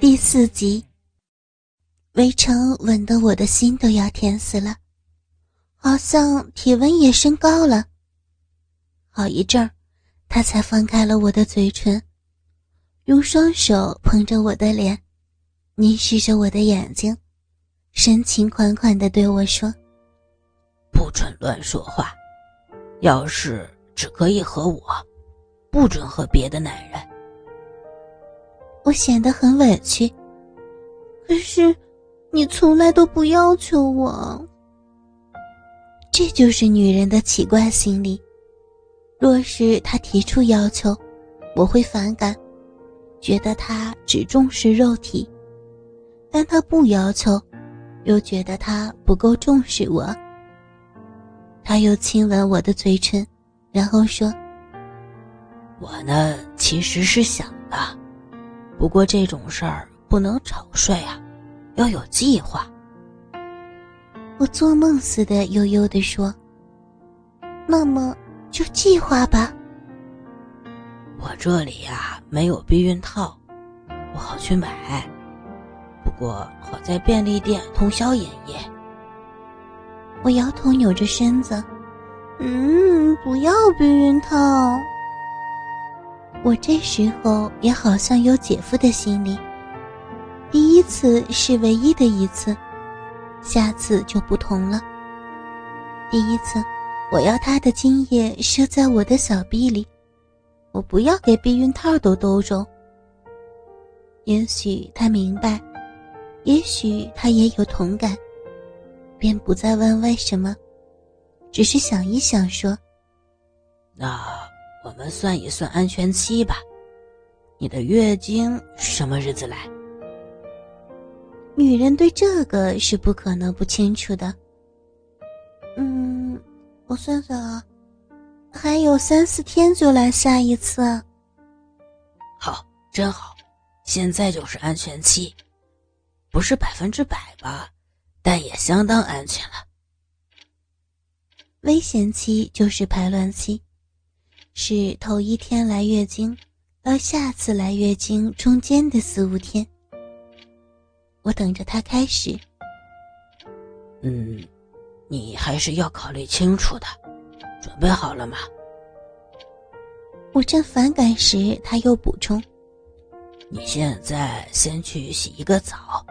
第四集，围城吻得我的心都要甜死了，好像体温也升高了。好一阵儿，他才放开了我的嘴唇，用双手捧着我的脸，凝视着我的眼睛，深情款款的对我说：“不准乱说话，要是只可以和我，不准和别的男人。”我显得很委屈，可是你从来都不要求我。这就是女人的奇怪心理。若是他提出要求，我会反感，觉得他只重视肉体；但他不要求，又觉得他不够重视我。他又亲吻我的嘴唇，然后说：“我呢，其实是想的。”不过这种事儿不能草率啊，要有计划。我做梦似的悠悠地说：“那么就计划吧。”我这里呀没有避孕套，我好去买。不过好在便利店通宵营业。我摇头扭着身子：“嗯，不要避孕套。”我这时候也好像有姐夫的心理。第一次是唯一的一次，下次就不同了。第一次，我要他的精液射在我的小臂里，我不要给避孕套都兜中。也许他明白，也许他也有同感，便不再问为什么，只是想一想说：“那。”我们算一算安全期吧，你的月经什么日子来？女人对这个是不可能不清楚的。嗯，我算算啊，还有三四天就来下一次。好，真好，现在就是安全期，不是百分之百吧，但也相当安全了。危险期就是排卵期。是头一天来月经，到下次来月经中间的四五天，我等着他开始。嗯，你还是要考虑清楚的，准备好了吗？我正反感时，他又补充：“你现在先去洗一个澡，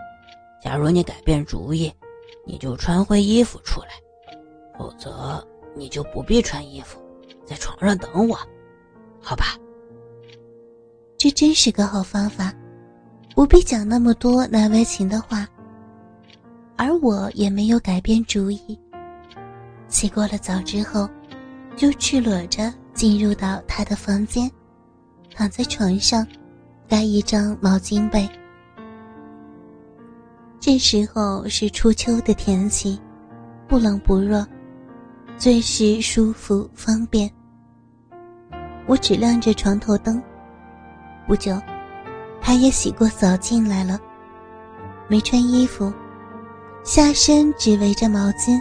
假如你改变主意，你就穿回衣服出来，否则你就不必穿衣服。”在床上等我，好吧。这真是个好方法，不必讲那么多难为情的话。而我也没有改变主意。洗过了澡之后，就赤裸着进入到他的房间，躺在床上，盖一张毛巾被。这时候是初秋的天气，不冷不热，最是舒服方便。我只亮着床头灯。不久，他也洗过澡进来了，没穿衣服，下身只围着毛巾。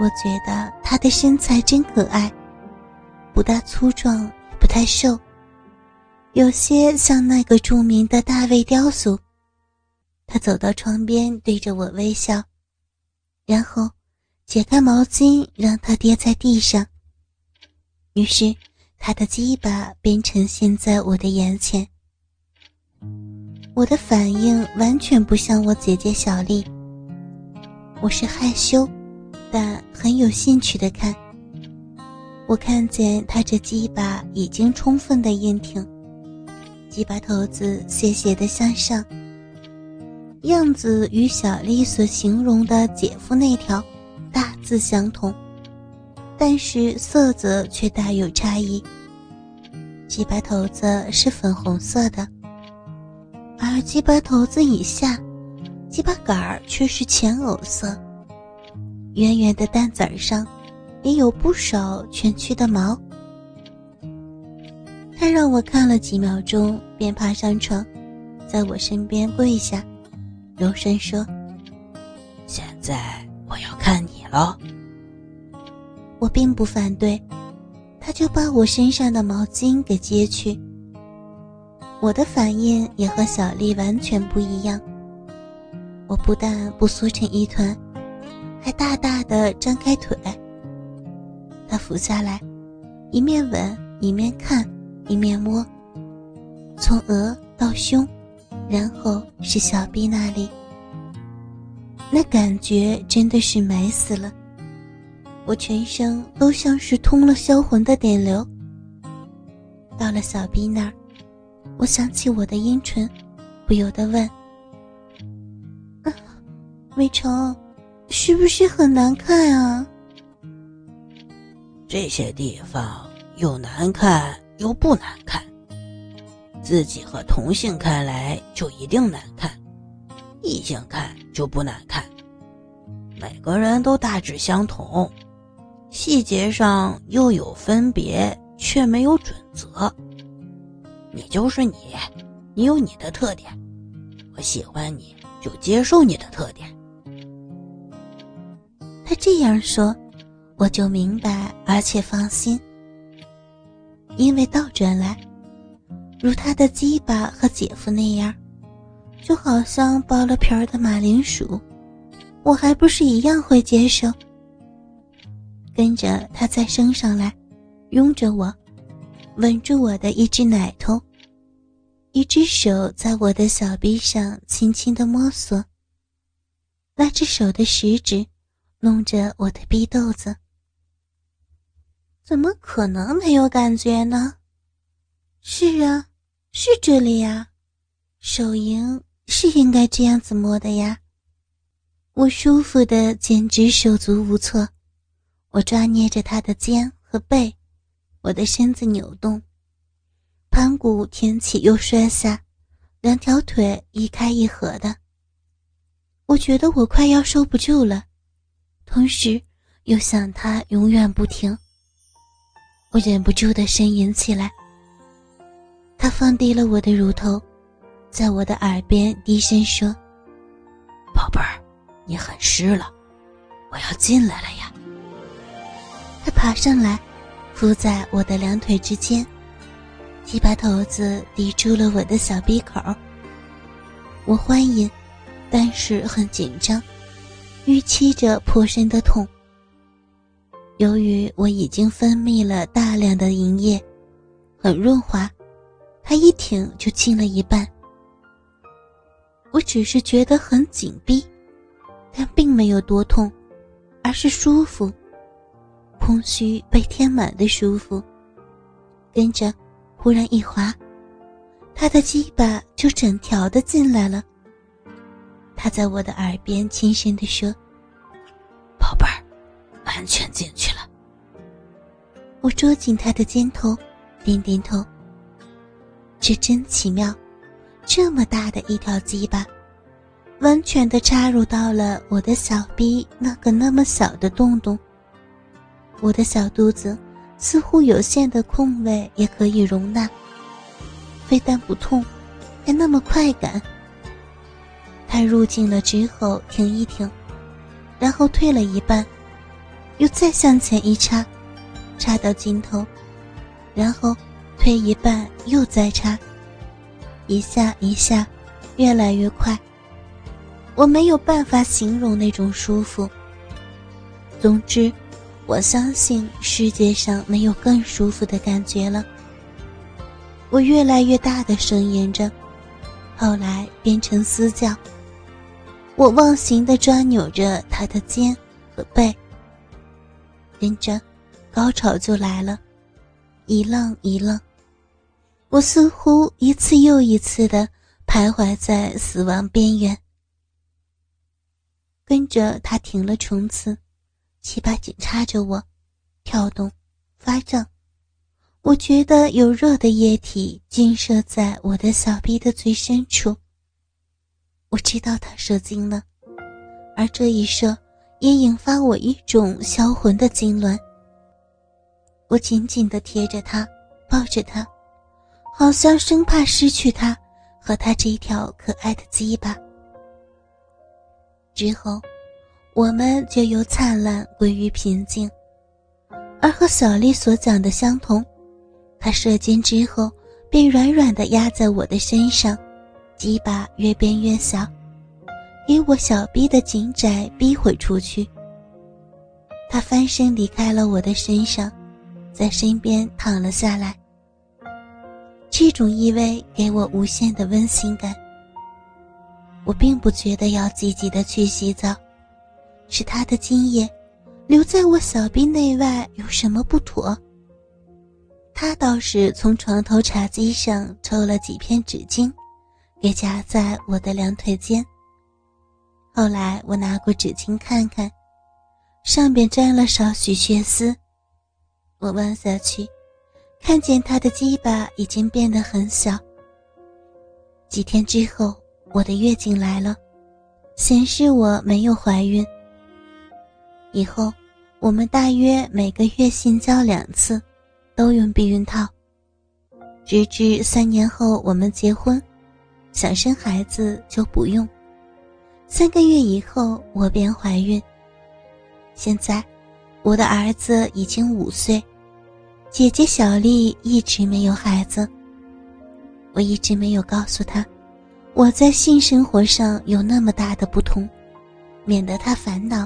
我觉得他的身材真可爱，不大粗壮，也不太瘦，有些像那个著名的大卫雕塑。他走到窗边，对着我微笑，然后解开毛巾，让他跌在地上。于是。他的鸡巴便呈现在我的眼前，我的反应完全不像我姐姐小丽。我是害羞，但很有兴趣的看。我看见他这鸡巴已经充分的硬挺，鸡巴头子斜斜的向上，样子与小丽所形容的姐夫那条大致相同。但是色泽却大有差异。鸡巴头子是粉红色的，而鸡巴头子以下，鸡巴杆儿却是浅藕色。圆圆的蛋子上，也有不少蜷曲的毛。他让我看了几秒钟，便爬上床，在我身边跪下，柔声说：“现在我要看你了。”我并不反对，他就把我身上的毛巾给揭去。我的反应也和小丽完全不一样。我不但不缩成一团，还大大的张开腿。他俯下来，一面吻，一面看，一面摸，从额到胸，然后是小臂那里。那感觉真的是美死了，我全身都像是通了销魂的电流。到了小臂那儿，我想起我的阴唇，不由得问：“啊魏成，是不是很难看啊？”这些地方又难看又不难看，自己和同性看来就一定难看，异性看就不难看。每个人都大致相同，细节上又有分别，却没有准则。你就是你，你有你的特点，我喜欢你就接受你的特点。他这样说。我就明白，而且放心，因为倒转来，如他的鸡巴和姐夫那样，就好像剥了皮儿的马铃薯，我还不是一样会接受。跟着他再升上来，拥着我，吻住我的一只奶头，一只手在我的小臂上轻轻的摸索，那只手的食指弄着我的逼豆子。怎么可能没有感觉呢？是啊，是这里呀，手淫是应该这样子摸的呀。我舒服的简直手足无措，我抓捏着他的肩和背，我的身子扭动，盘骨挺起又摔下，两条腿一开一合的。我觉得我快要受不住了，同时又想他永远不停。我忍不住的呻吟起来。他放低了我的乳头，在我的耳边低声说：“宝贝儿，你很湿了，我要进来了呀。”爬上来，伏在我的两腿之间，几把头子抵住了我的小鼻口。我欢迎，但是很紧张，预期着颇深的痛。由于我已经分泌了大量的银液，很润滑，他一挺就进了一半。我只是觉得很紧闭，但并没有多痛，而是舒服，空虚被填满的舒服。跟着，忽然一滑，他的鸡巴就整条的进来了。他在我的耳边轻声的说：“宝贝儿。”完全进去了。我捉紧他的肩头，点点头。这真奇妙，这么大的一条鸡巴，完全的插入到了我的小臂那个那么小的洞洞。我的小肚子似乎有限的空位也可以容纳，非但不痛，还那么快感。他入境了之后停一停，然后退了一半。又再向前一插，插到尽头，然后退一半，又再插，一下一下，越来越快。我没有办法形容那种舒服。总之，我相信世界上没有更舒服的感觉了。我越来越大的呻吟着，后来变成嘶叫。我忘形的抓扭着他的肩和背。跟着，高潮就来了，一浪一浪。我似乎一次又一次的徘徊在死亡边缘。跟着他停了冲刺，七八紧插着我，跳动，发胀。我觉得有热的液体浸射在我的小臂的最深处。我知道他射精了，而这一射。也引发我一种销魂的痉挛。我紧紧地贴着他，抱着他，好像生怕失去他和他这一条可爱的鸡巴。之后，我们就由灿烂归于平静，而和小丽所讲的相同，他射精之后便软软的压在我的身上，鸡巴越变越小，给我小逼的紧窄逼回出去。他翻身离开了我的身上，在身边躺了下来。这种意味给我无限的温馨感。我并不觉得要积极的去洗澡，是他的精液留在我小臂内外有什么不妥？他倒是从床头茶几上抽了几片纸巾，给夹在我的两腿间。后来我拿过纸巾看看，上边沾了少许血丝，我望下去。看见他的鸡巴已经变得很小。几天之后，我的月经来了，显示我没有怀孕。以后，我们大约每个月性交两次，都用避孕套。直至三年后我们结婚，想生孩子就不用。三个月以后，我便怀孕。现在，我的儿子已经五岁。姐姐小丽一直没有孩子。我一直没有告诉她，我在性生活上有那么大的不同，免得她烦恼。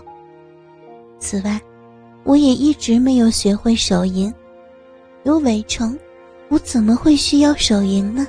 此外，我也一直没有学会手淫。有伪成，我怎么会需要手淫呢？